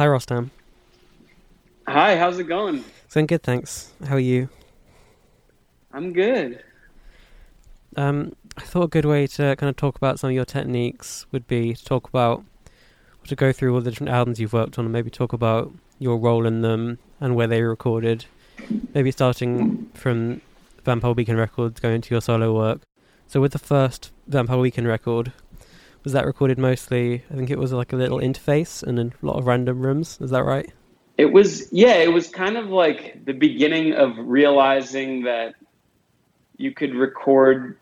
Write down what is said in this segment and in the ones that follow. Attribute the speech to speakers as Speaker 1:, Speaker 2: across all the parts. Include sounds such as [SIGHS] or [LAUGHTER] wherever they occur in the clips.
Speaker 1: Hi, Rostam.
Speaker 2: Hi, how's it going?
Speaker 1: It's going good, thanks. How are you?
Speaker 2: I'm good.
Speaker 1: Um, I thought a good way to kind of talk about some of your techniques would be to talk about, or to go through all the different albums you've worked on and maybe talk about your role in them and where they were recorded. Maybe starting from Vampire Weekend Records, going into your solo work. So with the first Vampire Weekend record, was that recorded mostly? I think it was like a little interface and a lot of random rooms. Is that right?
Speaker 2: It was, yeah, it was kind of like the beginning of realizing that you could record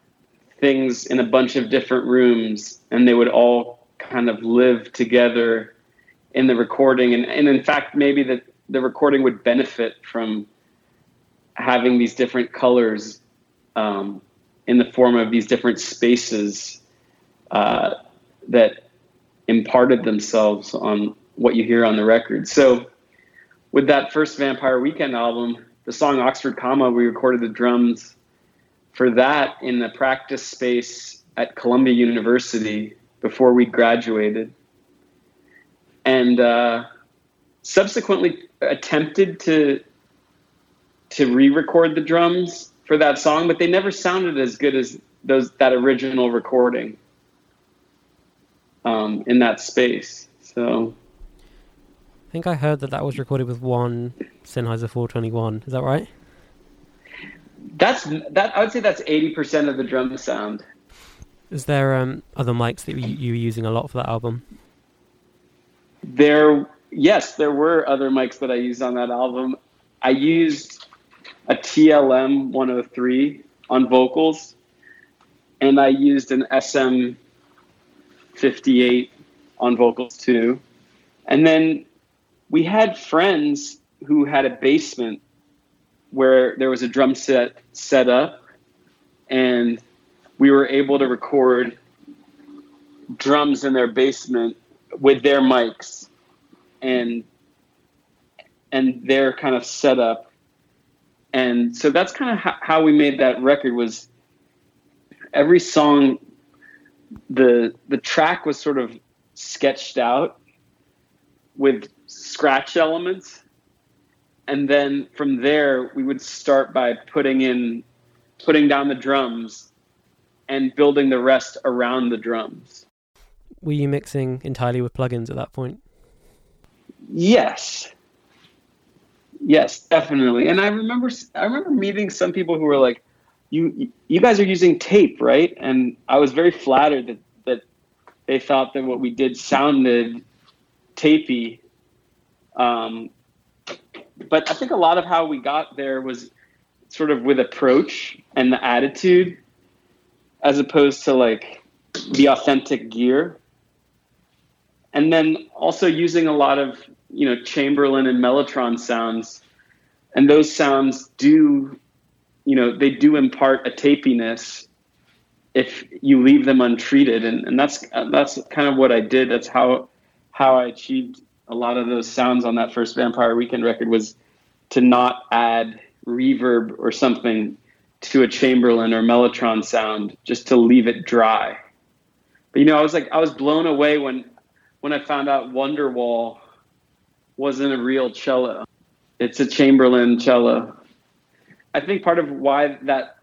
Speaker 2: things in a bunch of different rooms and they would all kind of live together in the recording. And, and in fact, maybe that the recording would benefit from having these different colors um, in the form of these different spaces uh, that imparted themselves on what you hear on the record. So, with that first Vampire Weekend album, the song Oxford Comma, we recorded the drums for that in the practice space at Columbia University before we graduated. And uh, subsequently attempted to to re-record the drums for that song, but they never sounded as good as those that original recording um, in that space. So
Speaker 1: I think I heard that that was recorded with one Sennheiser 421. Is that right?
Speaker 2: That's that. I would say that's eighty percent of the drum sound.
Speaker 1: Is there um, other mics that you, you were using a lot for that album?
Speaker 2: There, yes, there were other mics that I used on that album. I used a TLM 103 on vocals, and I used an SM 58 on vocals too. And then we had friends who had a basement where there was a drum set set up and we were able to record drums in their basement with their mics and and their kind of setup and so that's kind of how we made that record was every song the the track was sort of sketched out with scratch elements. And then from there we would start by putting in putting down the drums and building the rest around the drums.
Speaker 1: Were you mixing entirely with plugins at that point?
Speaker 2: Yes. Yes definitely. And i remember i remember meeting some people who were like you you guys are using tape right? And i was very flattered that that they thought that what we did sounded tapey. Um, but I think a lot of how we got there was sort of with approach and the attitude, as opposed to like the authentic gear. And then also using a lot of you know Chamberlin and Mellotron sounds, and those sounds do, you know, they do impart a tapiness if you leave them untreated, and, and that's that's kind of what I did. That's how how I achieved a lot of those sounds on that first Vampire Weekend record was to not add reverb or something to a Chamberlin or Mellotron sound, just to leave it dry. But you know, I was like, I was blown away when when I found out Wonderwall wasn't a real cello; it's a Chamberlin cello. I think part of why that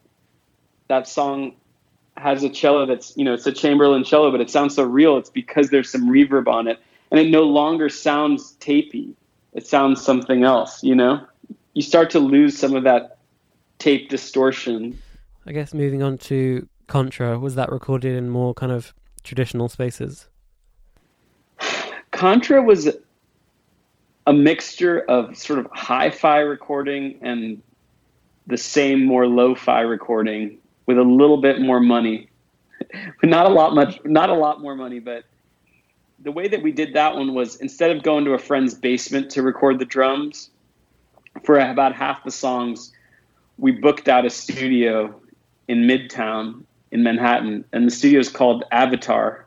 Speaker 2: that song has a cello that's you know it's a Chamberlin cello, but it sounds so real. It's because there's some reverb on it, and it no longer sounds tapey. It sounds something else. You know you start to lose some of that tape distortion.
Speaker 1: I guess moving on to Contra, was that recorded in more kind of traditional spaces?
Speaker 2: Contra was a mixture of sort of hi-fi recording and the same more lo-fi recording with a little bit more money. [LAUGHS] not a lot much not a lot more money, but the way that we did that one was instead of going to a friend's basement to record the drums, for about half the songs, we booked out a studio in Midtown in Manhattan, and the studio is called Avatar.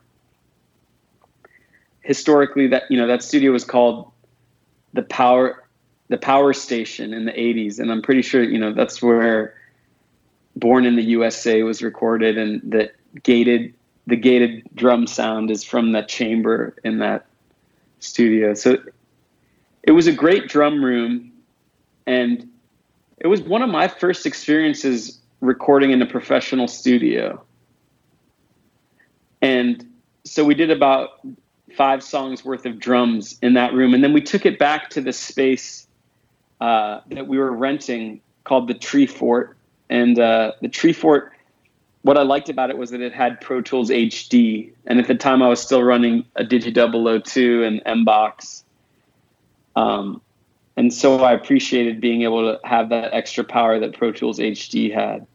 Speaker 2: Historically, that you know that studio was called the Power the Power Station in the '80s, and I'm pretty sure you know that's where Born in the USA was recorded, and the gated the gated drum sound is from that chamber in that studio. So it was a great drum room, and it was one of my first experiences recording in a professional studio. And so we did about five songs worth of drums in that room, and then we took it back to the space uh, that we were renting called the Tree Fort. And uh, the Tree Fort, what I liked about it was that it had Pro Tools HD, and at the time I was still running a Digi 002 and MBox. Um, and so I appreciated being able to have that extra power that Pro Tools HD had.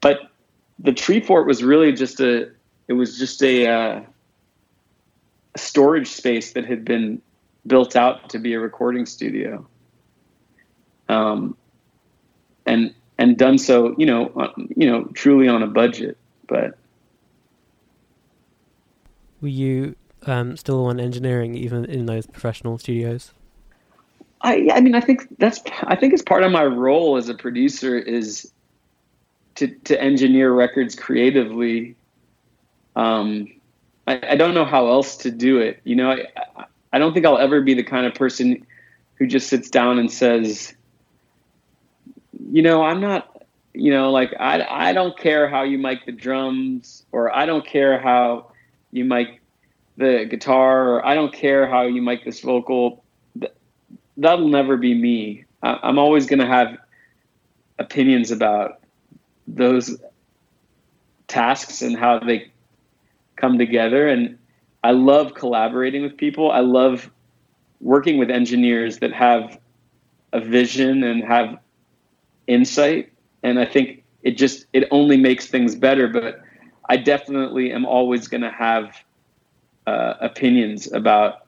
Speaker 2: But the Tree Fort was really just a it was just a, uh, a storage space that had been built out to be a recording studio. Um, and and done so, you know, uh, you know, truly on a budget. But
Speaker 1: were you um, still on engineering even in those professional studios?
Speaker 2: I I mean I think that's I think it's part of my role as a producer is to to engineer records creatively. Um, I, I don't know how else to do it. You know, I, I don't think I'll ever be the kind of person who just sits down and says, you know, I'm not, you know, like I I don't care how you mic the drums or I don't care how you mic the guitar or I don't care how you mic this vocal that'll never be me. I, am always going to have opinions about those tasks and how they come together. And I love collaborating with people. I love working with engineers that have a vision and have insight. And I think it just, it only makes things better. But I definitely am always going to have uh, opinions about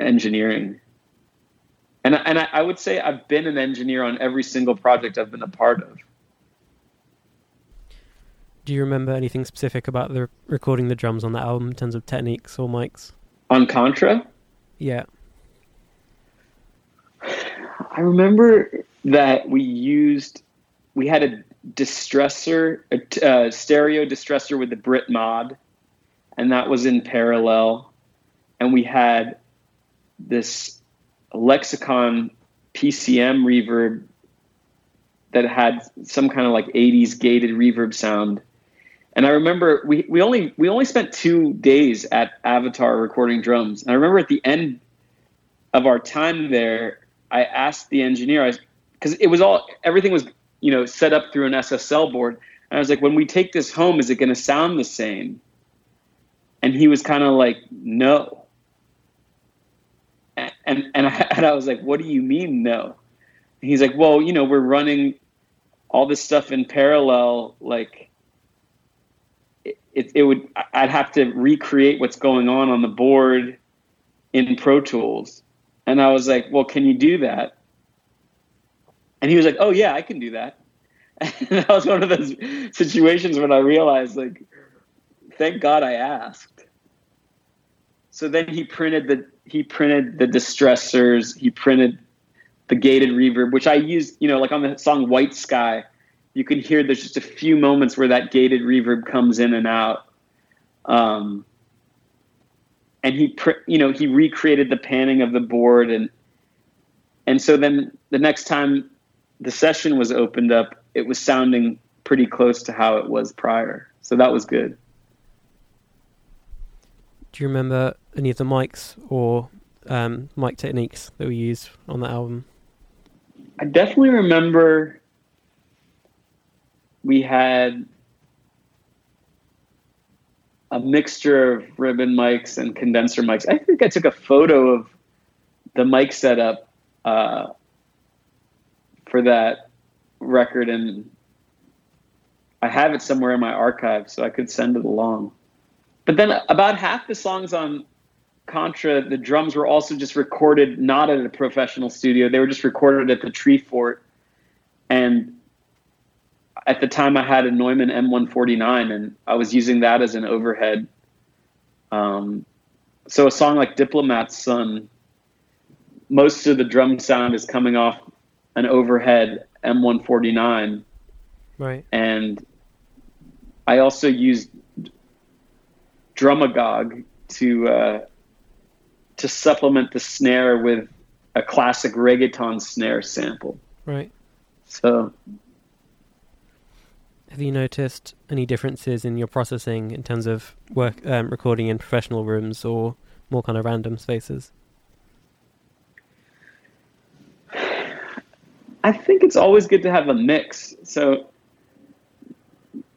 Speaker 2: engineering and and I, I would say I've been an engineer on every single project I've been a part of.
Speaker 1: Do you remember anything specific about the recording the drums on that album in terms of techniques or mics?
Speaker 2: On Contra?
Speaker 1: Yeah.
Speaker 2: I remember that we used we had a distressor, a uh, stereo distressor with the Brit mod, and that was in parallel, and we had this lexicon PCM reverb that had some kind of like 80s gated reverb sound. And I remember we, we only we only spent two days at Avatar recording drums. And I remember at the end of our time there, I asked the engineer I because it was all everything was you know set up through an SSL board. And I was like, when we take this home, is it going to sound the same? And he was kind of like, no and and I, and I was like, "What do you mean no?" And he's like, "Well, you know, we're running all this stuff in parallel. Like, it, it, would I'd have to recreate what's going on on the board in Pro Tools." And I was like, "Well, can you do that?" And he was like, "Oh yeah, I can do that." [LAUGHS] And that was one of those situations when I realized, like, thank God I asked. So then he printed the he printed the distressors. He printed the gated reverb, which I used, you know, like on the song White Sky, you can hear there's just a few moments where that gated reverb comes in and out. Um, and he, you know, he recreated the panning of the board, and and so then the next time the session was opened up, it was sounding pretty close to how it was prior. So that was good.
Speaker 1: Do you remember any of the mics or um, mic techniques that we used on that album?
Speaker 2: I definitely remember we had a mixture of ribbon mics and condenser mics. I think I took a photo of the mic setup uh, for that record, and I have it somewhere in my archive, so I could send it along. But then about half the songs on Contra, the drums were also just recorded not at a professional studio. They were just recorded at the Tree Fort. And at the time, I had a Neumann M149, and I was using that as an overhead. Um, so a song like Diplomat's Son, most of the drum sound is coming off an overhead M149.
Speaker 1: Right.
Speaker 2: And I also used Drumagog to uh, to supplement the snare with a classic reggaeton snare sample.
Speaker 1: Right.
Speaker 2: So
Speaker 1: have you noticed any differences in your processing in terms of work um, recording in professional rooms or more kind of random spaces?
Speaker 2: I think it's always good to have a mix. So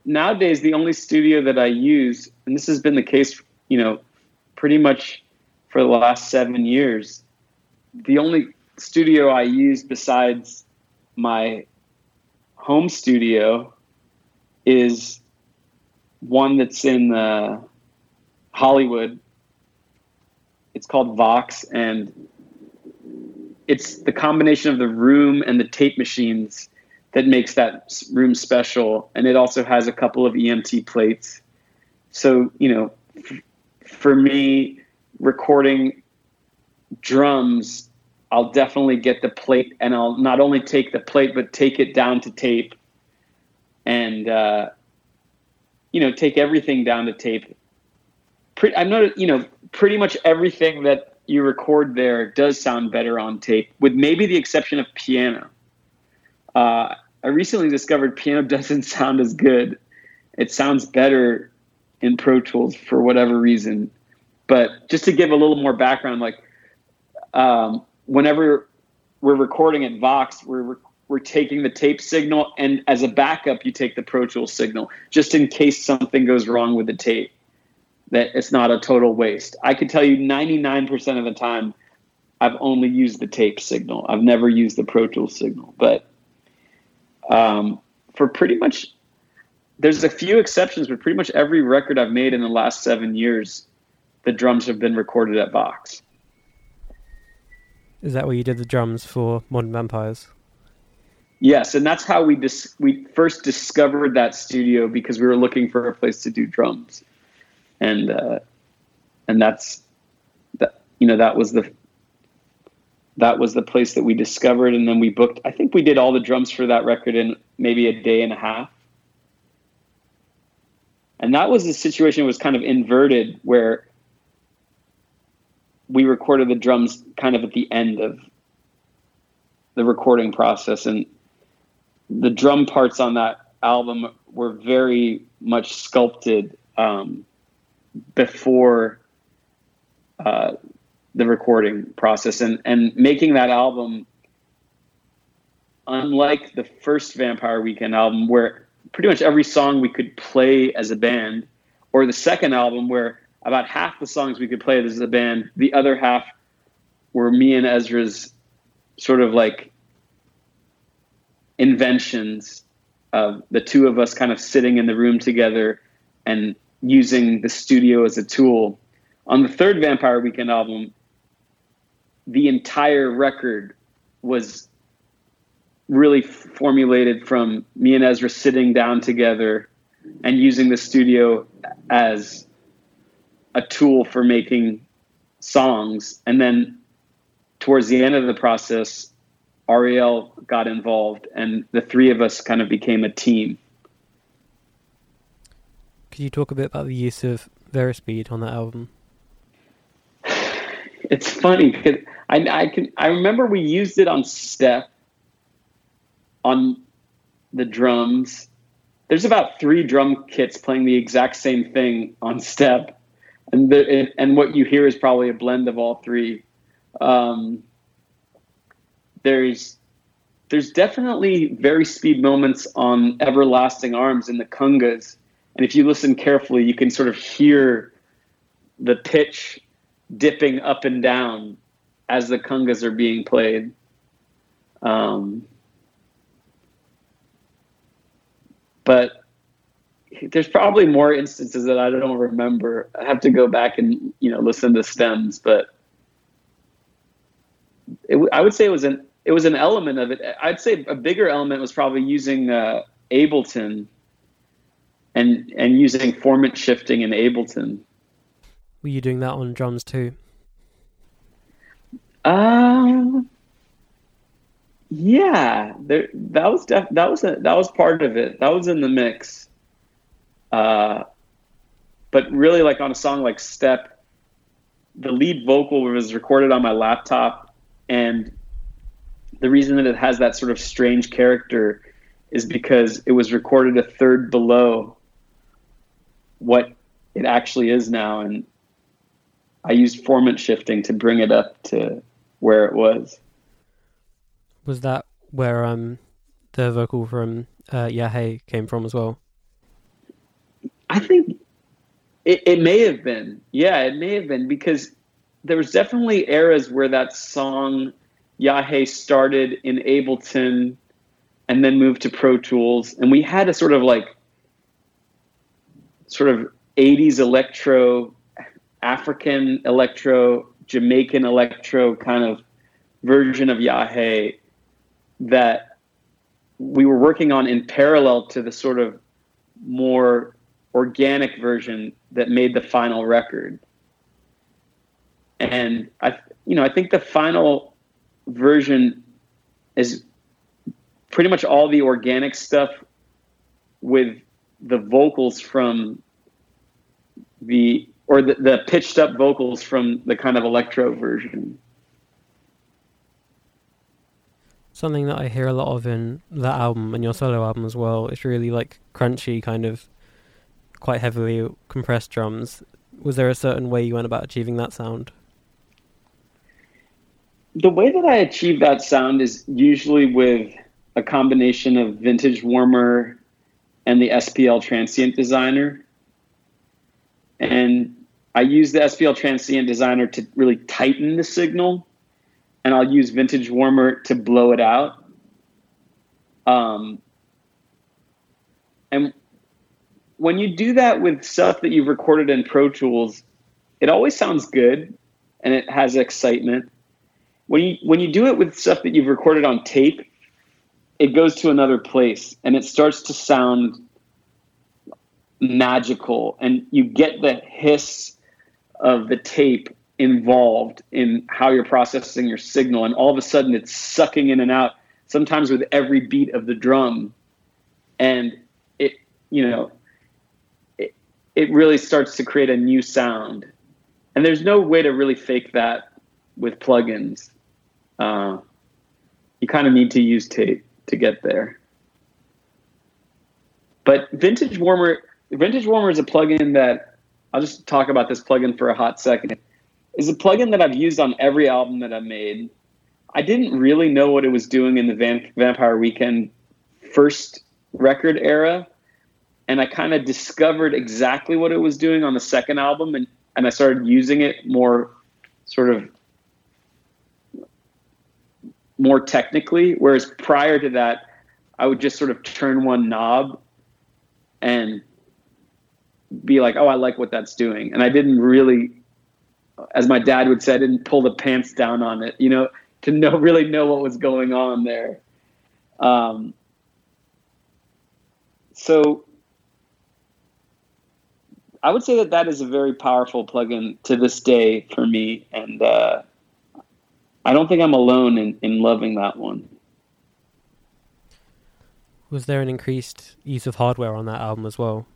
Speaker 2: nowadays, the only studio that I use, and this has been the case, you know, pretty much for the last seven years, the only studio I use besides my home studio is one that's in uh, Hollywood. It's called Vox, and it's the combination of the room and the tape machines that makes that room special. And it also has a couple of EMT plates. So, you know, f- for me, recording drums, I'll definitely get the plate and I'll not only take the plate, but take it down to tape and, uh, you know, take everything down to tape. Pre- I've noticed, you know, pretty much everything that you record there does sound better on tape, with maybe the exception of piano. Uh, I recently discovered piano [LAUGHS] doesn't sound as good. It sounds better in Pro Tools for whatever reason. But just to give a little more background, like um, whenever we're recording at Vox, we're we're taking the tape signal, and as a backup, you take the Pro Tools signal, just in case something goes wrong with the tape that it's not a total waste. I can tell you 99% of the time I've only used the tape signal. I've never used the Pro Tools signal. But um, for pretty much, there's a few exceptions, but pretty much every record I've made in the last seven years, the drums have been recorded at Vox.
Speaker 1: Is that where you did the drums for Modern Vampires?
Speaker 2: Yes, and that's how we dis- we first discovered that studio because we were looking for a place to do drums. And uh, and that's that you know that was the that was the place that we discovered and then we booked i think we did all the drums for that record in maybe a day and a half. And that was the situation was kind of inverted where we recorded the drums kind of at the end of the recording process and the drum parts on that album were very much sculpted um, before uh, the recording process. And and making that album unlike the first vampire weekend album where pretty much every song we could play as a band or the second album where about half the songs we could play as a band the other half were me and ezra's sort of like inventions of the two of us kind of sitting in the room together and using the studio as a tool. On the third Vampire Weekend album, the entire record was really formulated from me and Ezra sitting down together and using the studio as a tool for making songs. And then towards the end of the process, Ariel got involved and the three of us kind of became a team.
Speaker 1: Could you talk a bit about the use of Varispeed on that album? [SIGHS]
Speaker 2: It's funny because I, I can I remember we used it on Step on the drums. There's about three drum kits playing the exact same thing on Step, and the, and what you hear is probably a blend of all three. Um, there's there's definitely varispeed moments on Everlasting Arms in the congas and if you listen carefully, you can sort of hear the pitch dipping up and down as the congas are being played. Um, but there's probably more instances that I don't remember. I have to go back and you know listen to stems, but it, I would say it was an it was an element of it. I'd say a bigger element was probably using uh, Ableton and and using formant shifting in Ableton.
Speaker 1: Were you doing that on drums too?
Speaker 2: Um, yeah, there that was def, that was a, that was part of it. That was in the mix. Uh, but really, like on a song like "Step," the lead vocal was recorded on my laptop, and the reason that it has that sort of strange character is because it was recorded a third below what it actually is now, and I used formant shifting to bring it up to where it was.
Speaker 1: Was that where um the vocal from uh, Ya Hey came from as well?
Speaker 2: I think it, it may have been. Yeah, it may have been because there was definitely eras where that song Ya Hey started in Ableton and then moved to Pro Tools, and we had a sort of like sort of 80s electro, African electro, Jamaican electro kind of version of Ya Hey that we were working on in parallel to the sort of more organic version that made the final record. And I, you know, I think the final version is pretty much all the organic stuff with the vocals from the or the, the pitched up vocals from the kind of electro version.
Speaker 1: Something that I hear a lot of in that album and your solo album as well. It's really like crunchy, kind of quite heavily compressed drums. Was there a certain way you went about achieving that sound?
Speaker 2: The way that I achieve that sound is usually with a combination of Vintage Warmer and the SPL Transient Designer. And I use the SPL Transient Designer to really tighten the signal, and I'll use Vintage Warmer to blow it out. Um, and when you do that with stuff that you've recorded in Pro Tools, it always sounds good and it has excitement. When you when you do it with stuff that you've recorded on tape, it goes to another place and it starts to sound magical and you get the hiss of the tape involved in how you're processing your signal and all of a sudden it's sucking in and out sometimes with every beat of the drum. And it you know it, it really starts to create a new sound. And there's no way to really fake that with plugins uh, you kind of need to use tape to get there. But Vintage Warmer, Vintage Warmer is a plugin that I'll just talk about this plugin for a hot second. Is a plugin that I've used on every album that I've made. I didn't really know what it was doing in the Vampire Weekend first record era, and I kind of discovered exactly what it was doing on the second album, and and I started using it more, sort of more technically. Whereas prior to that, I would just sort of turn one knob and be like, oh, I like what that's doing. And I didn't really, as my dad would say, I didn't pull the pants down on it, you know, to know [LAUGHS] really know what was going on there. Um, so I would say that that is a very powerful plugin to this day for me. And, uh, I don't think I'm alone in, in loving that one.
Speaker 1: Was there an increased use of hardware on that album as well?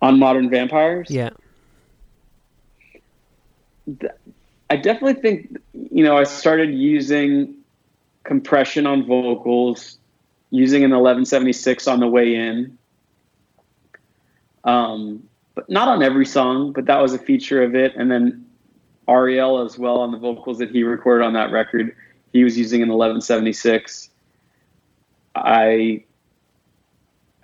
Speaker 2: On Modern Vampires?
Speaker 1: Yeah.
Speaker 2: I definitely think, you know, I started using compression on vocals, using an 1176 on the way in. Um, but not on every song, but that was a feature of it. And then Ariel as well on the vocals that he recorded on that record. He was using an 1176. I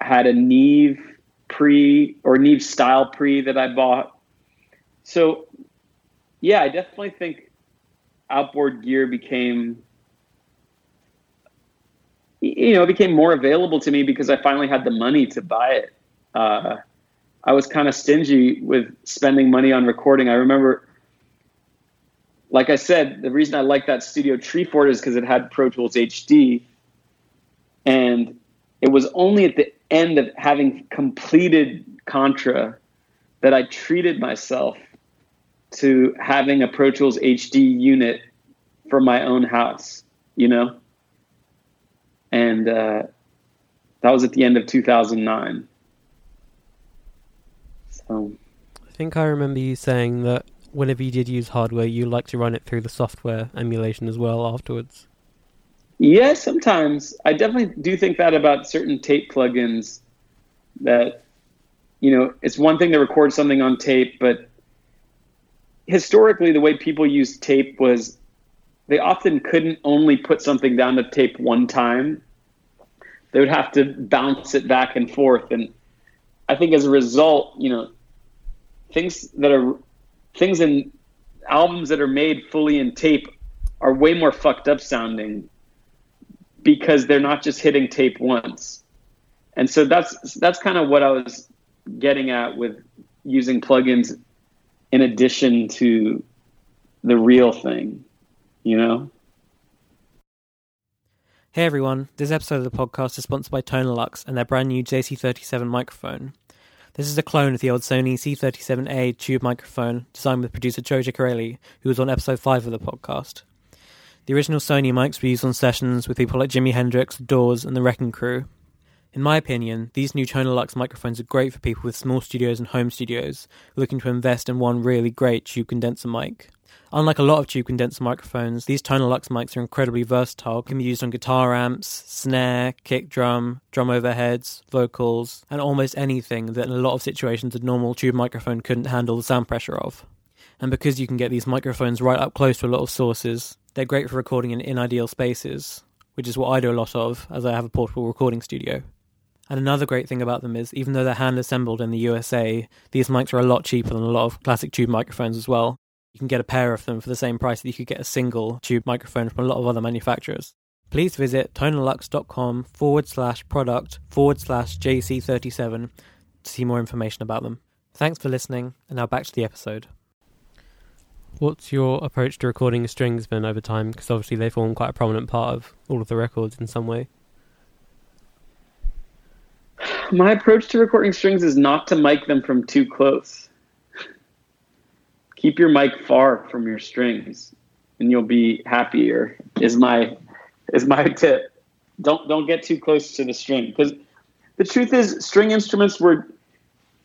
Speaker 2: had a Neve pre or Neve style pre that I bought. So, yeah, I definitely think outboard gear became you know, it became more available to me because I finally had the money to buy it. Uh, I was kind of stingy with spending money on recording. I remember like I said, the reason I like that Studio Treefort is because it had Pro Tools HD, and it was only at the end of having completed Contra that I treated myself to having a Pro Tools HD unit for my own house, you know? And uh, that was at the end of 2009. So.
Speaker 3: I think I remember you saying that whenever you did use hardware, you like to run it through the software emulation as well afterwards.
Speaker 2: Yeah, sometimes I definitely do think that about certain tape plugins. That you know, it's one thing to record something on tape, but historically, the way people used tape was they often couldn't only put something down to tape one time. They would have to bounce it back and forth, and I think as a result, you know, things that are things in albums that are made fully in tape are way more fucked up sounding because they're not just hitting tape once. And so that's that's kind of what I was getting at with using plugins in addition to the real thing, you know?
Speaker 3: Hey everyone, this episode of the podcast is sponsored by Tonelux and their brand new JC37 microphone. This is a clone of the old Sony C37A tube microphone designed with producer Joe Chiccarelli, who was on episode 5 of the podcast. The original Sony mics were used on sessions with people like Jimi Hendrix, Doors, and the Wrecking Crew. In my opinion, these new Tonelux microphones are great for people with small studios and home studios looking to invest in one really great tube condenser mic. Unlike a lot of tube condenser microphones, these Tonelux mics are incredibly versatile, can be used on guitar amps, snare, kick drum, drum overheads, vocals, and almost anything that in a lot of situations a normal tube microphone couldn't handle the sound pressure of. And because you can get these microphones right up close to a lot of sources, they're great for recording in ideal spaces, which is what I do a lot of as I have a portable recording studio. And another great thing about them is, even though they're hand assembled in the USA, these mics are a lot cheaper than a lot of classic tube microphones as well. You can get a pair of them for the same price that you could get a single tube microphone from a lot of other manufacturers. Please visit tonelux.com forward slash product forward slash JC37 to see more information about them. Thanks for listening, and now back to the episode. What's your approach to recording strings been over time? Because obviously they form quite a prominent part of all of the records in some way
Speaker 2: my approach to recording strings is not to mic them from too close. Keep your mic far from your strings, and you'll be happier. Is my is my [LAUGHS] tip. Don't don't get too close to the string because the truth is, string instruments were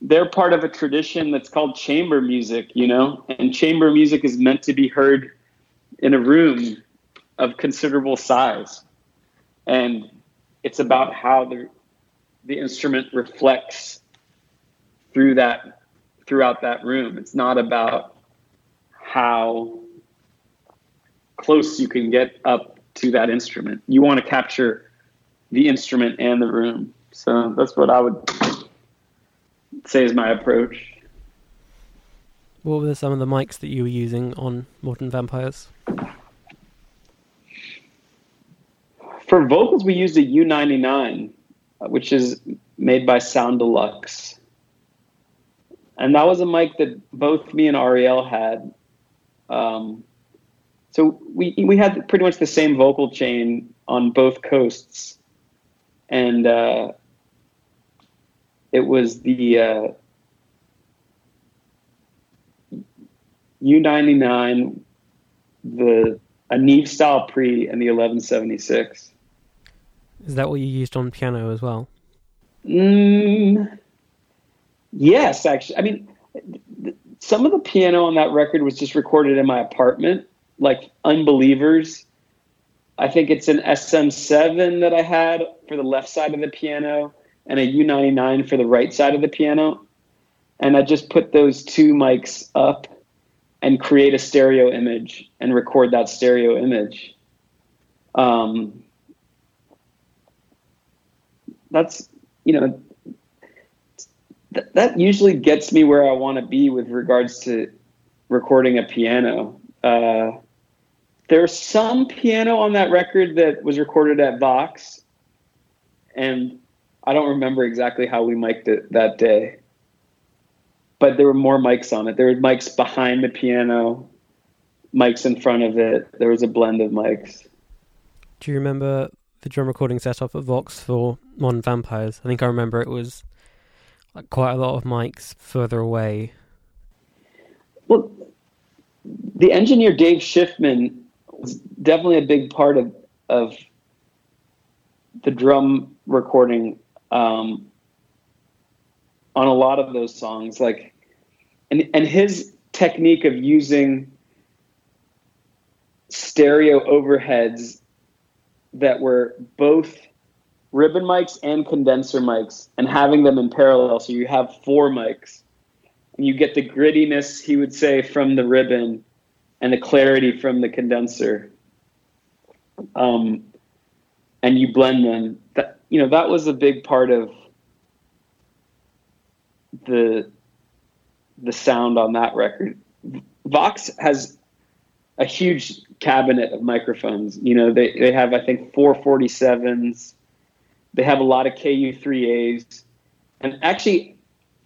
Speaker 2: they're part of a tradition that's called chamber music, you know, and chamber music is meant to be heard in a room of considerable size, and it's about how the the instrument reflects through that throughout that room. It's not about how close you can get up to that instrument. You want to capture the instrument and the room. So that's what I would say is my approach.
Speaker 3: What were some of the mics that you were using on Modern Vampires?
Speaker 2: For vocals, we used a U99 uh, which is made by Soundeluxe. And that was a mic that both me and Ariel had. Um, so we we had pretty much the same vocal chain on both coasts, and uh, it was the uh, U99, the a Neve style pre, and the 1176.
Speaker 3: Is that what you used on piano as well?
Speaker 2: Mm, yes, actually. I mean, some of the piano on that record was just recorded in my apartment, like Unbelievers. I think it's an SM7 that I had for the left side of the piano and a U99 for the right side of the piano. And I just put those two mics up and create a stereo image and record that stereo image. Um, that's you know th- that usually gets me where I want to be with regards to recording a piano. Uh, there's some piano on that record that was recorded at Vox, and I don't remember exactly how we mic'd it that day. But there were more mics on it. There were mics behind the piano, mics in front of it. There was a blend of mics.
Speaker 3: Do you remember the drum recording setup at Vox for Modern Vampires. I think I remember it was like quite a lot of mics further away.
Speaker 2: Well, the engineer Dave Schiffman was definitely a big part of of the drum recording um, on a lot of those songs. Like and and his technique of using stereo overheads that were both ribbon mics and condenser mics and having them in parallel. So you have four mics. And you get the grittiness he would say from the ribbon and the clarity from the condenser. Um, and you blend them. That you know that was a big part of the the sound on that record. Vox has a huge cabinet of microphones. You know they, they have i think 447s they have a lot of ku3as and actually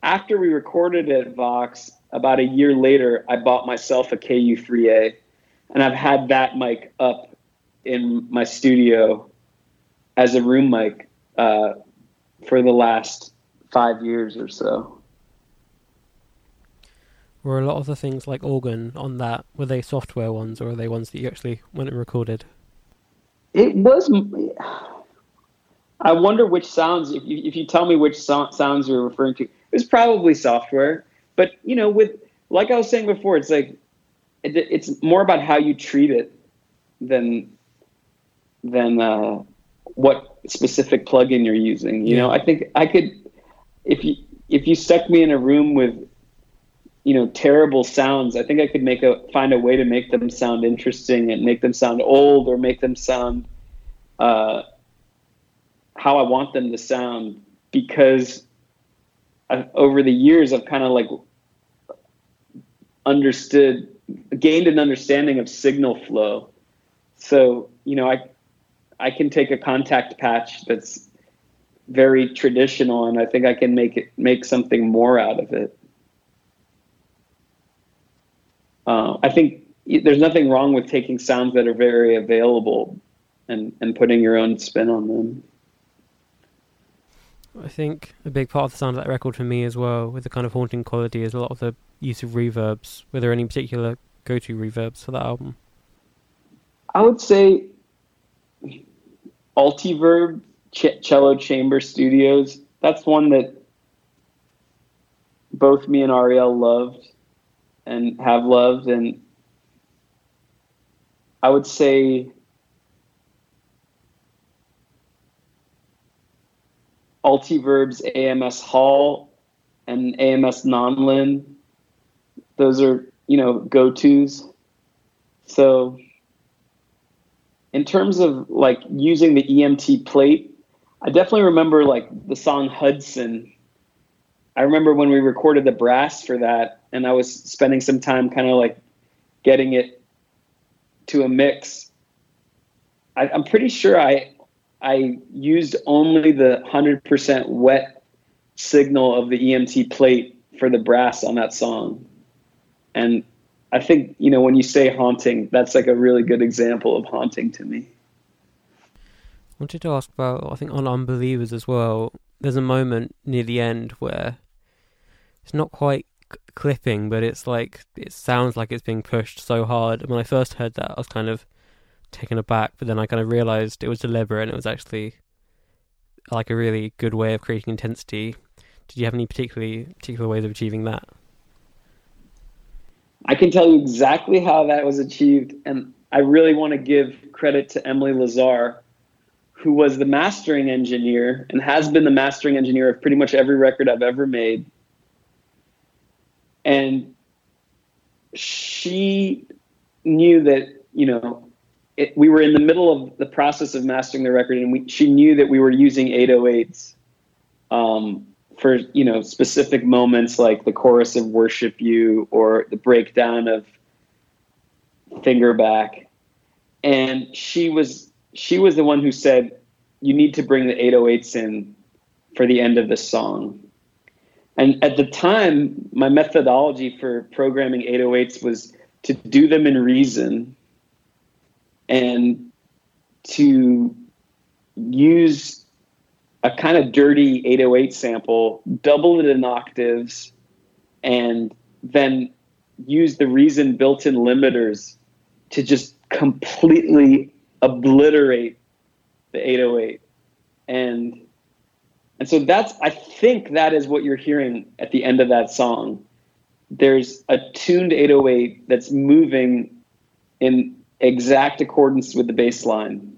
Speaker 2: after we recorded at vox about a year later i bought myself a ku3a and i've had that mic up in my studio as a room mic uh, for the last five years or so.
Speaker 1: Were a lot of the things like organ on that were they software ones or are they ones that you actually went and recorded?
Speaker 2: It was. I wonder which sounds. If you, if you tell me which so- sounds you're referring to, it's probably software. But you know, with like I was saying before, it's like it, it's more about how you treat it than than uh, what specific plugin you're using. You yeah. know, I think I could if you if you stuck me in a room with you know terrible sounds, I think I could make a find a way to make them sound interesting and make them sound old or make them sound uh, how I want them to sound because I, over the years I've kind of like understood gained an understanding of signal flow. So, you know, I I can take a Kontakt patch that's very traditional, and I think I can make it make something more out of it. Uh, I think there's nothing wrong with taking sounds that are very available and and putting your own spin on them.
Speaker 1: I think a big part of the sound of that record for me as well, with the kind of haunting quality, is a lot of the use of reverbs. Were there any particular go-to reverbs for that album?
Speaker 2: I would say Altiverb Ch- Cello Chamber Studios. That's one that both me and Ariel loved and have loved. And I would say Altiverb's AMS Hall and AMS Nonlin. Those are, you know, go tos. So in terms of like using the EMT plate, I definitely remember like the song Hudson. I remember when we recorded the brass for that, and I was spending some time kind of like getting it to a mix. I, I'm pretty sure I I used only the hundred percent wet signal of the EMT plate for the brass on that song, and I think you know when you say haunting, that's like a really good example of haunting to me.
Speaker 1: I wanted to ask about I think on Unbelievers as well. There's a moment near the end where it's not quite clipping, but it's like it sounds like it's being pushed so hard. And when I first heard that, I was kind of taken aback, but then I kind of realized it was deliberate and it was actually like a really good way of creating intensity. Did you have any particularly particular ways of achieving that?
Speaker 2: I can tell you exactly how that was achieved, and I really want to give credit to Emily Lazar, who was the mastering engineer and has been the mastering engineer of pretty much every record I've ever made. And she knew that, you know, it, we were in the middle of the process of mastering the record, and we, she knew that we were using 808s. Um, for you know specific moments like the chorus of worship you or the breakdown of Finger Back and she was she was the one who said you need to bring the 808s in for the end of the song and at the time my methodology for programming 808s was to do them in reason and to use a kind of dirty 808 sample, double it in octaves, and then use the Reason built in limiters to just completely obliterate the 808. And and so that's I think that is what you're hearing at the end of that song. there's a tuned 808 that's moving in exact accordance with the bass line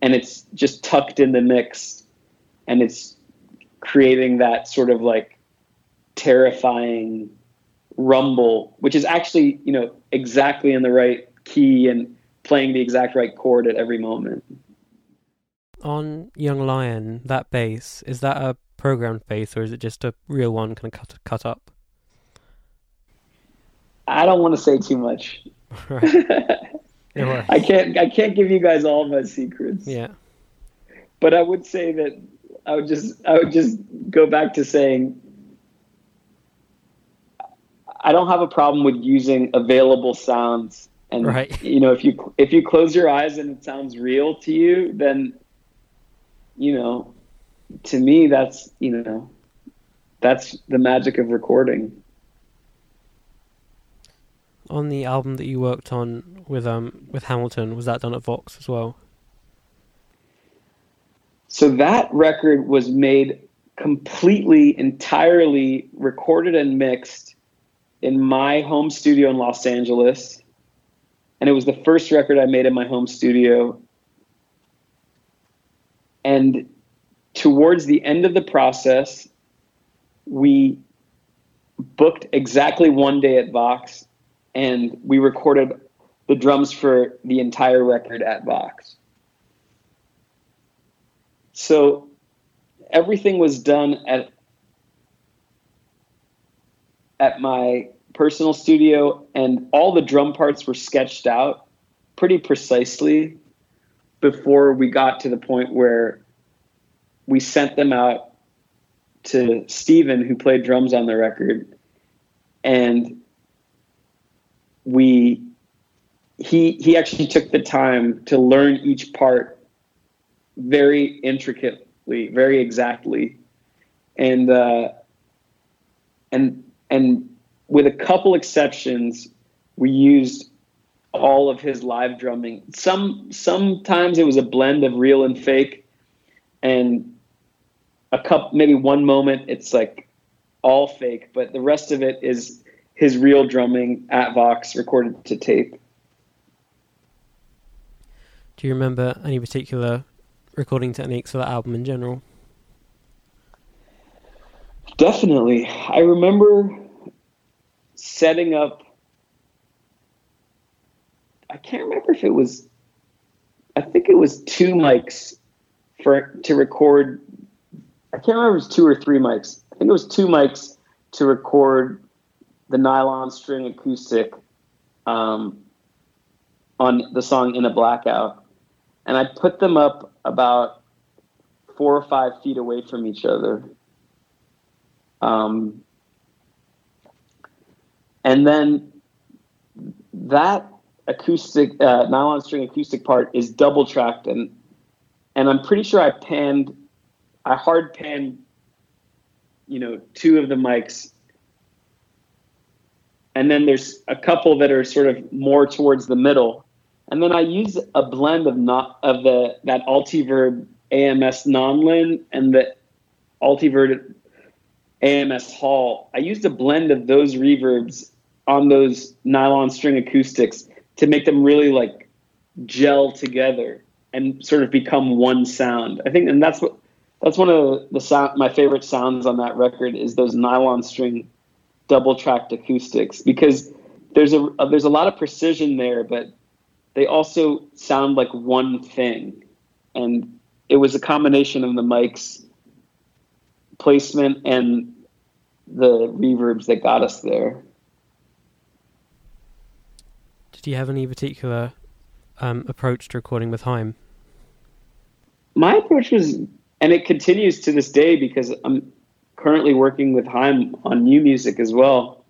Speaker 2: and it's just tucked in the mix and it's creating that sort of like terrifying rumble which is actually you know exactly in the right key and playing the exact right chord at every moment.
Speaker 1: On young lion that bass is that a programmed bass or is it just a real one kind of cut cut up?
Speaker 2: I don't want to say too much [LAUGHS] I can't I can't give you guys all my secrets.
Speaker 1: Yeah.
Speaker 2: But I would say that I would just I would just go back to saying I don't have a problem with using available sounds and
Speaker 1: right.
Speaker 2: you know if you if you close your eyes and it sounds real to you then you know to me that's you know that's the magic of recording
Speaker 1: on the album that you worked on with um with Hamilton, was that done at Vox as well?
Speaker 2: So that record was made completely, entirely recorded and mixed in my home studio in Los Angeles. And it was the first record I made in my home studio. And towards the end of the process, we booked exactly one day at Vox and we recorded the drums for the entire record at Vox. So everything was done at at my personal studio and all the drum parts were sketched out pretty precisely before we got to the point where we sent them out to Steven who played drums on the record and we he he actually took the time to learn each part very intricately, very exactly, and uh, and and with a couple exceptions, we used all of his live drumming. Some sometimes it was a blend of real and fake, and a couple maybe one moment it's like all fake, but the rest of it is his real drumming at Vox recorded to tape.
Speaker 1: Do you remember any particular recording techniques for that album in general?
Speaker 2: Definitely. I remember setting up I can't remember if it was I think it was two mics for to record I can't remember if it was two or three mics. I think it was two mics to record the nylon string acoustic um, on the song In a Blackout. And I put them up about four or five feet away from each other. Um, and then that acoustic uh, nylon string acoustic part is double tracked and and I'm pretty sure I panned I hard panned you know two of the mics and then there's a couple that are sort of more towards the middle. And then I use a blend of not of the that Altiverb AMS Nonlin and the Altiverb AMS Hall. I used a blend of those reverbs on those nylon string acoustics to make them really like gel together and sort of become one sound. I think, and that's what that's one of the sound my favorite sounds on that record is those nylon string double tracked acoustics because there's a, a there's a lot of precision there, but they also sound like one thing, and it was a combination of the mics placement and the reverbs that got us there.
Speaker 1: Did you have any particular um, approach to recording with Haim?
Speaker 2: My approach was, and it continues to this day because I'm currently working with Haim on new music as well.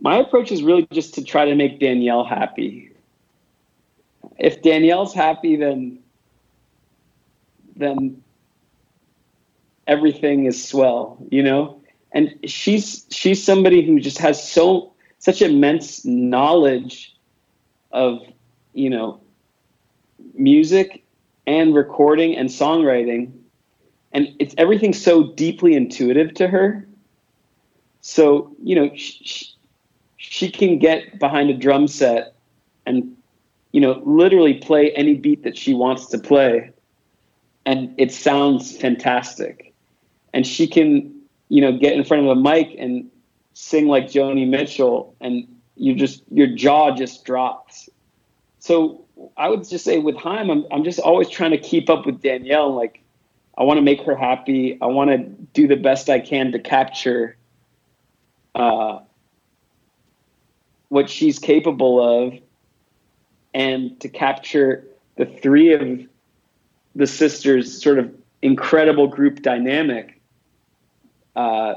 Speaker 2: My approach is really just to try to make Danielle happy. If Danielle's happy, then then everything is swell, you know. And she's she's somebody who just has so such immense knowledge of you know music and recording and songwriting and it's everything so deeply intuitive to her So, you know, she, she can get behind a drum set and, you know, literally play any beat that she wants to play. And it sounds fantastic. And she can, you know, get in front of a mic and sing like Joni Mitchell and you just, your jaw just drops. So I would just say with Haim, I'm, I'm just always trying to keep up with Danielle. Like, I want to make her happy. I want to do the best I can to capture uh, what she's capable of and to capture the three of the sisters' sort of incredible group dynamic uh,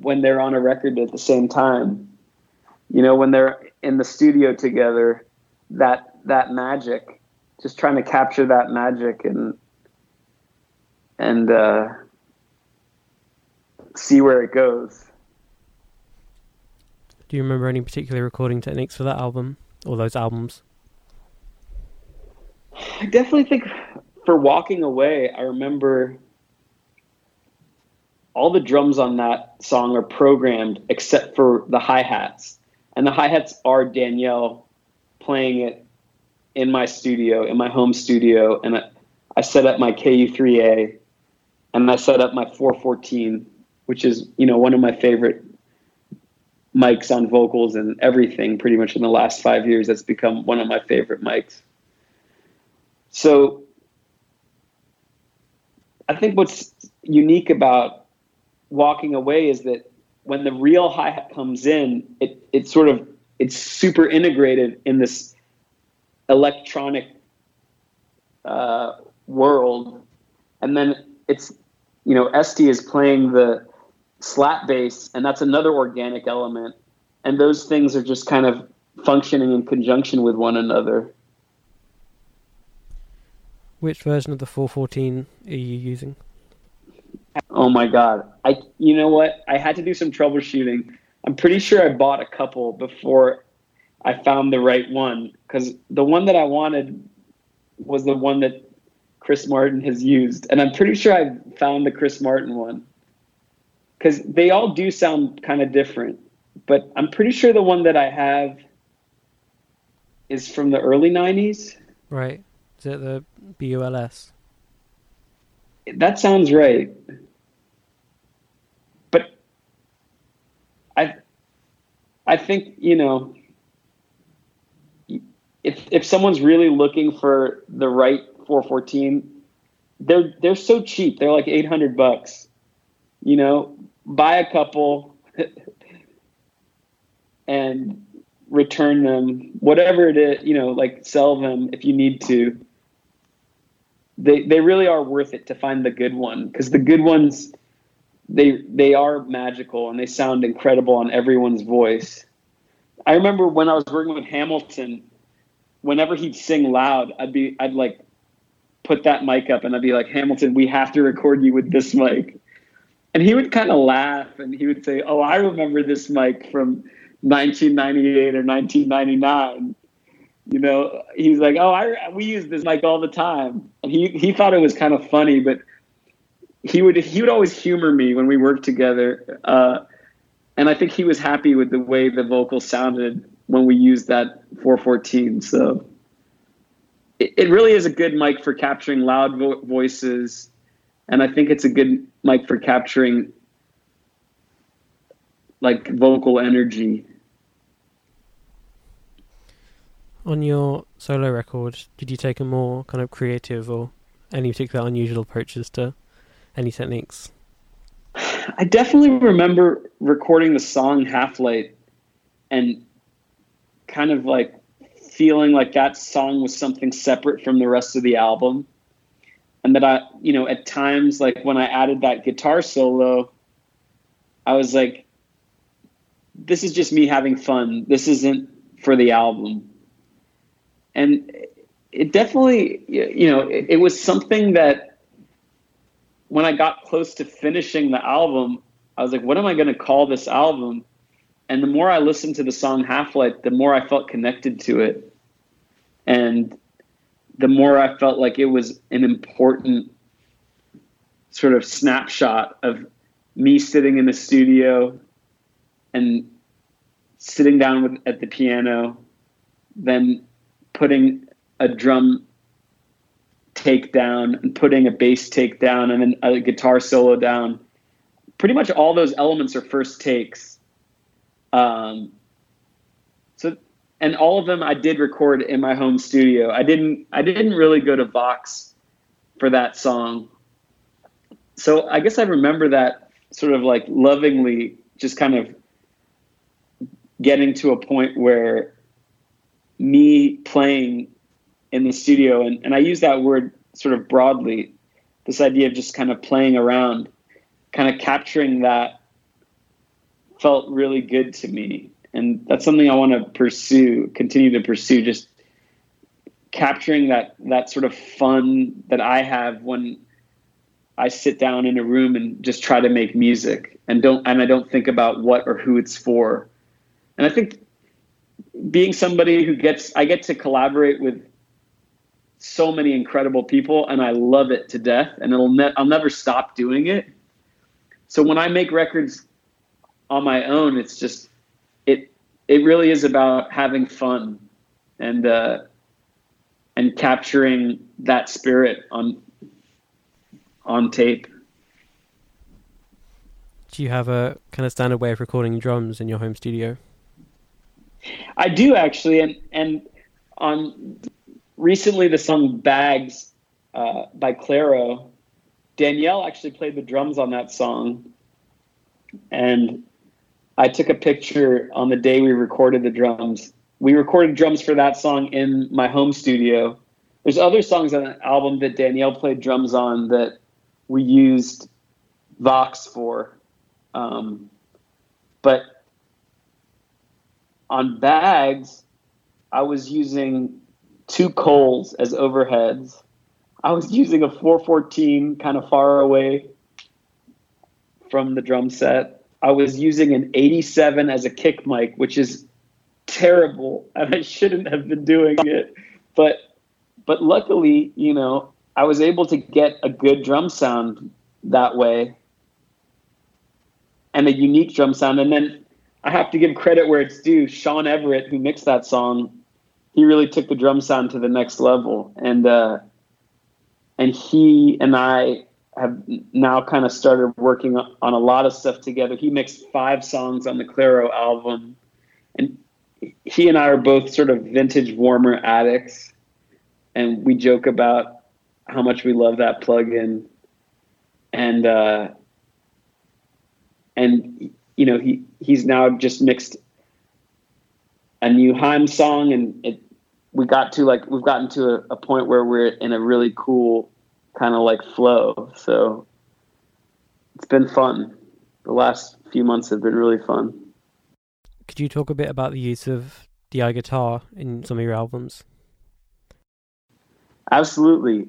Speaker 2: when they're on a record at the same time. You know, when they're in the studio together, that that magic, just trying to capture that magic and and uh, see where it goes.
Speaker 1: Do you remember any particular recording techniques for that album or those albums?
Speaker 2: I definitely think for Walking Away, I remember all the drums on that song are programmed except for the hi hats. And the hi hats are Danielle playing it in my studio, in my home studio. And I, I set up my KU3A and I set up my 414, which is you know one of my favorite mics on vocals and everything. Pretty much in the last five years, that's become one of my favorite mics. So I think what's unique about walking away is that when the real hi hat comes in, it it sort of it's super integrated in this electronic uh, world, and then it's you know Este is playing the slap bass, and that's another organic element, and those things are just kind of functioning in conjunction with one another.
Speaker 1: Which version of the 414 are you using?
Speaker 2: Oh my god. I you know what? I had to do some troubleshooting. I'm pretty sure I bought a couple before I found the right one cuz the one that I wanted was the one that Chris Martin has used, and I'm pretty sure I found the Chris Martin one because they all do sound kind of different. But I'm pretty sure the one that I have is from the early '90s.
Speaker 1: Right. Is it the BULS?
Speaker 2: That sounds right. But I, I think you know, if if someone's really looking for the right 414 they're they're so cheap. They're like 800 bucks. You know buy a couple [LAUGHS] and return them. Whatever it is you know like sell them if you need to. They they really are worth it to find the good one because the good ones they they are magical and they sound incredible on everyone's voice. I remember when i was working with hamilton whenever he'd sing loud i'd be i'd like put that mic up and I'd be like, Hamilton, we have to record you with this mic. And he would kind of laugh and he would say, Oh, I remember this mic from 1998 or 1999. You know, he's like, Oh, I, we use this mic all the time. And he, he thought it was kind of funny, but he would, he would always humor me when we worked together. Uh, and I think he was happy with the way the vocal sounded when we used that 414. So, it, really is a good mic for capturing loud vo- voices, and I think it's a good mic for capturing like vocal energy.
Speaker 1: On your solo record, did you take a more kind of creative or any particular unusual approaches to any techniques?
Speaker 2: I definitely remember recording the song Half Light and kind of like feeling like that song was something separate from the rest of the album. And that I, you know, at times, like when I added that guitar solo, I was like, this is just me having fun. This isn't for the album. And it definitely, you know, it, it was something that when I got close to finishing the album, I was like, what am I going to call this album? And the more I listened to the song Half Light, the more I felt connected to it. And the more I felt like it was an important sort of snapshot of me sitting in the studio and sitting down with, at the piano, then putting a drum take down and putting a bass take down and then a guitar solo down. Pretty much all those elements are first takes. Um, and all of them I did record in my home studio. I didn't. I didn't really go to Vox for that song. So I guess I remember that sort of like lovingly, just kind of getting to a point where me playing in the studio, and, and I use that word sort of broadly, this idea of just kind of playing around, kind of capturing that felt really good to me. And that's something I want to pursue, continue to pursue, just capturing that that sort of fun that I have when I sit down in a room and just try to make music and don't and I don't think about what or who it's for. And I think being somebody who gets I get to collaborate with so many incredible people and I love it to death and it'll ne- I'll never stop doing it. So when I make records on my own it's just it really is about having fun and uh and capturing that spirit on on tape.
Speaker 1: Do you have a kind of standard way of recording drums in your home studio?
Speaker 2: I do actually, and and on recently the song "Bags" uh, by Clairo, Danielle actually played the drums on that song, and I took a picture on the day we recorded the drums. We recorded drums for that song in my home studio. There's other songs on the album that Danielle played drums on that we used Vox for, um, but on bags, I was using two Coles as overheads. I was using a 414 kind of far away from the drum set. I was using an 87 as a kick mic, which is terrible, and I shouldn't have been doing it. But but luckily, you know, I was able to get a good drum sound that way and a unique drum sound. And then I have to give credit where it's due. Sean Everett, who mixed that song, he really took the drum sound to the next level, and uh, and he and I have now kind of started working on a lot of stuff together. He mixed five songs on the Clairo album, and he and I are both sort of vintage warmer addicts, and we joke about how much we love that plugin, and uh, and you know he he's now just mixed a new Haim song, and it we got to like we've gotten to a, a point where we're in a really cool kind of like flow. So it's been fun. The last few months have been really fun.
Speaker 1: Could you talk a bit about the use of DI guitar in some of your albums?
Speaker 2: Absolutely.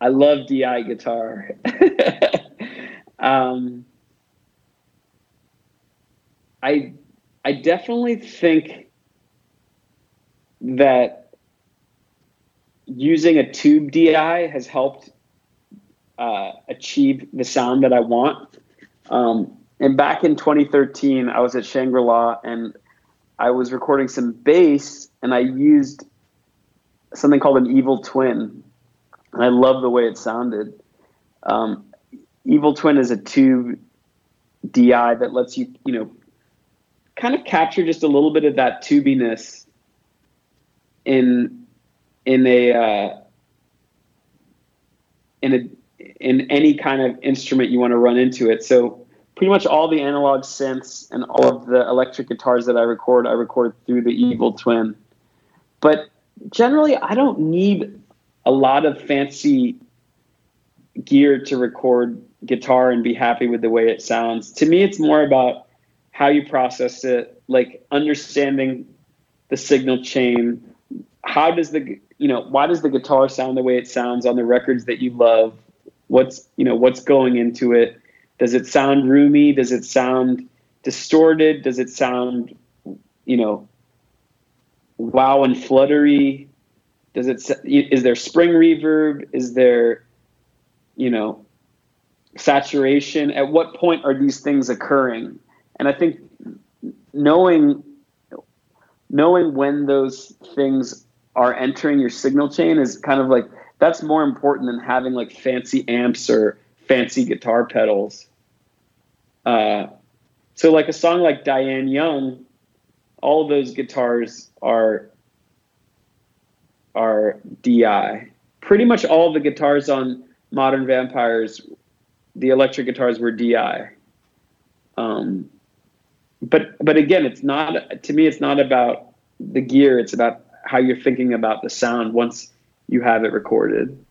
Speaker 2: I love DI guitar. [LAUGHS] um, I I definitely think that using a tube DI has helped uh, achieve the sound that I want. Um, and back in 2013, I was at Shangri La and I was recording some bass, and I used something called an Evil Twin, and I love the way it sounded. Um, Evil Twin is a tube DI that lets you, you know, kind of capture just a little bit of that tubiness in in a uh, in a in any kind of instrument you want to run into it. So pretty much all the analog synths and all of the electric guitars that I record, I record through the Evil Twin. But generally, I don't need a lot of fancy gear to record guitar and be happy with the way it sounds. To me, it's more about how you process it, like understanding the signal chain. How does the you know why does the guitar sound the way it sounds on the records that you love? What's you know what's going into it? Does it sound roomy? Does it sound distorted? Does it sound you know wow and fluttery? Does it is there spring reverb? Is there you know saturation? At what point are these things occurring? And I think knowing knowing when those things are entering your signal chain is kind of like that's more important than having like fancy amps or fancy guitar pedals. Uh, so like a song like Diane Young, all of those guitars are are DI. Pretty much all the guitars on Modern Vampires, the electric guitars were DI. Um, but but again, it's not to me. It's not about the gear. It's about how you're thinking about the sound once you have it recorded.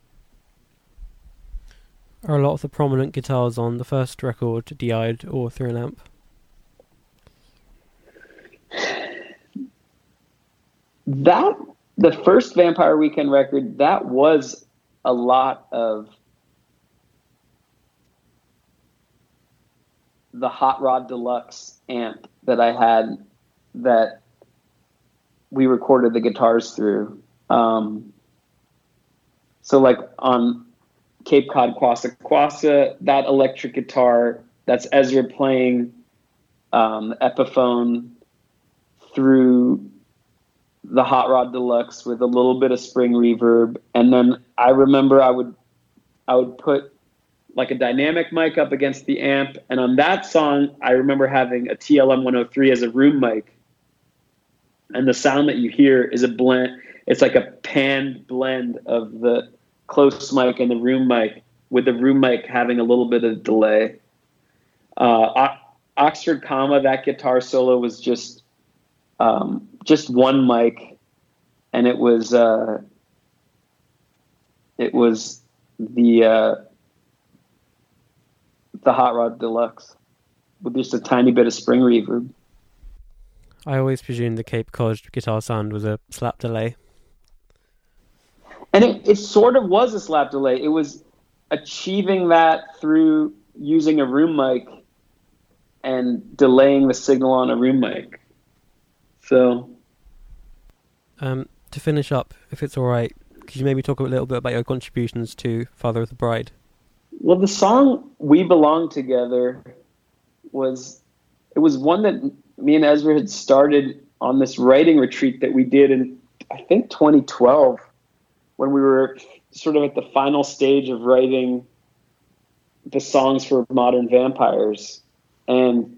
Speaker 1: Are a lot of the prominent guitars on the first record DI'd or through an amp?
Speaker 2: That the first Vampire Weekend record that was a lot of the Hot Rod Deluxe amp that I had that we recorded the guitars through. Um, so like on Cape Cod Kwassa Kwassa, that electric guitar, that's Ezra playing um, Epiphone through the Hot Rod Deluxe with a little bit of spring reverb, and then I remember I would I would put like a dynamic mic up against the amp, and on that song I remember having a TLM 103 as a room mic, and the sound that you hear is a blend. It's like a panned blend of the close mic and the room mic, with the room mic having a little bit of delay. Uh, Oxford Comma, that guitar solo was just um, just one mic, and it was uh, it was the uh, the Hot Rod Deluxe with just a tiny bit of spring reverb.
Speaker 1: I always presumed the Cape Cod guitar sound was a slap delay.
Speaker 2: And it, it sort of was a slap delay. It was achieving that through using a room mic and delaying the signal on a room mic. So,
Speaker 1: um, to finish up, if it's all right, could you maybe talk a little bit about your contributions to Father of the Bride?
Speaker 2: Well, the song "We Belong Together" was it was one that me and Ezra had started on this writing retreat that we did in I think 2012 when we were sort of at the final stage of writing the songs for Modern Vampires, and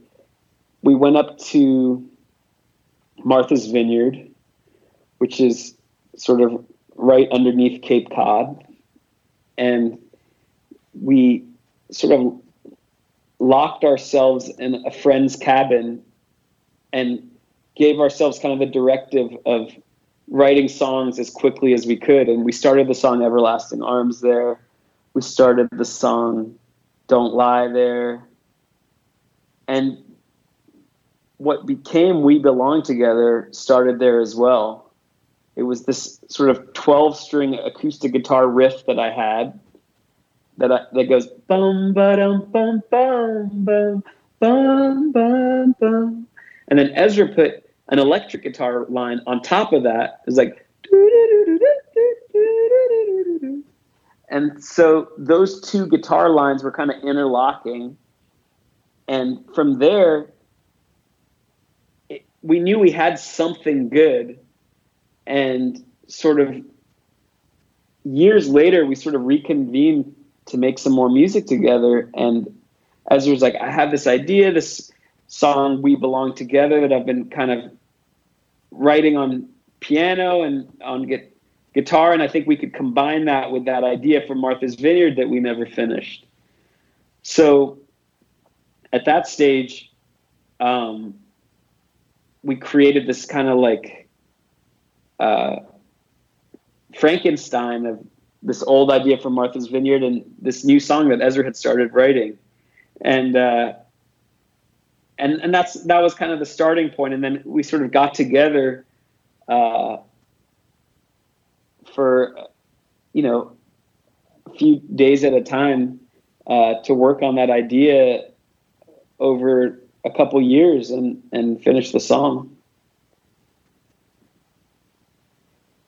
Speaker 2: we went up to Martha's Vineyard, which is sort of right underneath Cape Cod, and we sort of locked ourselves in a friend's cabin and gave ourselves kind of a directive of writing songs as quickly as we could. And we started the song Everlasting Arms there. We started the song Don't Lie there. And what became We Belong Together started there as well. It was this sort of 12 string acoustic guitar riff that I had that I, that goes bum ba dum bum bum bum bum bum bum, and then Ezra put an electric guitar line on top of that. It's like, and so those two guitar lines were kind of interlocking, and from there, it, we knew we had something good, and sort of years later, we sort of reconvened to make some more music together. And Ezra was like, I have this idea, this song "We Belong Together" that I've been kind of writing on piano and on gu- guitar, and I think we could combine that with that idea from Martha's Vineyard that we never finished. So at that stage, um, we created this kind of like uh, Frankenstein of this old idea from Martha's Vineyard and this new song that Ezra had started writing, and uh, and and that's that was kind of the starting point, and then we sort of got together uh, for you know a few days at a time uh, to work on that idea over a couple years and and finish the song.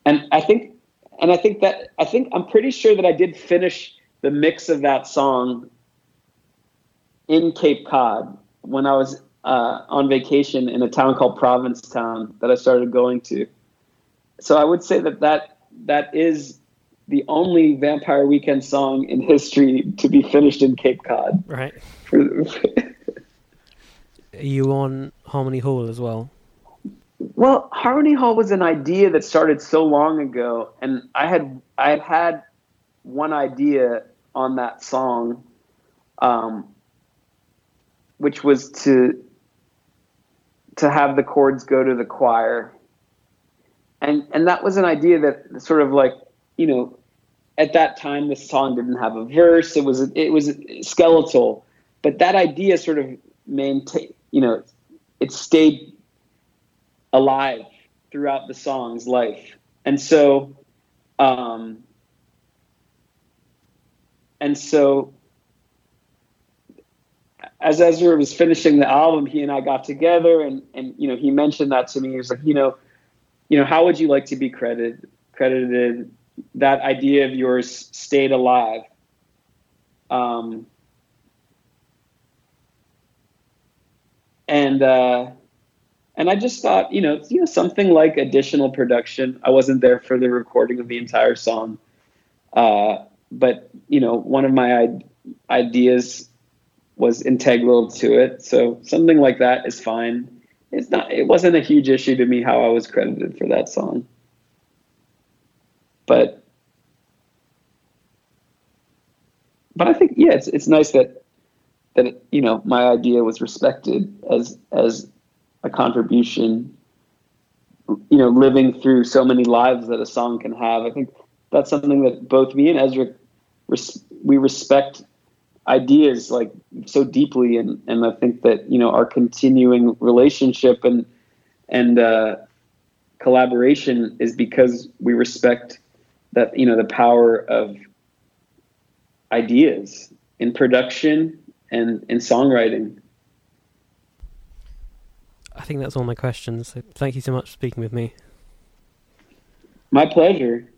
Speaker 2: And I think and I think that I think I'm pretty sure that I did finish the mix of that song in Cape Cod when I was uh, on vacation in a town called Provincetown that I started going to. So I would say that that, that is the only Vampire Weekend song in history to be finished in Cape Cod.
Speaker 1: Right. Are [LAUGHS] you on Harmony Hall as well?
Speaker 2: Well, Harmony Hall was an idea that started so long ago, and I had I had had one idea on that song, um, which was to to have the chords go to the choir, and and that was an idea that sort of like you know, at that time the song didn't have a verse; it was it was skeletal, but that idea sort of maintain you know, it stayed alive throughout the song's life. And so, um, and so as Ezra was finishing the album, he and I got together and, and, you know, he mentioned that to me. He was like, you know, you know, how would you like to be credited, credited? That idea of yours stayed alive. Um, and uh, and I just thought, you know, you know, something like additional production. I wasn't there for the recording of the entire song, uh, but you know, one of my ideas was integral to it. So something like that is fine. It's not. It wasn't a huge issue to me how I was credited for that song, but but I think yeah, it's it's nice that that you know my idea was respected as as a contribution you know living through so many lives that a song can have i think that's something that both me and ezra we respect ideas like so deeply and and i think that you know our continuing relationship and and uh, collaboration is because we respect that you know the power of ideas in production and in songwriting.
Speaker 1: I think that's all my questions. So thank you so much for speaking with me.
Speaker 2: My pleasure.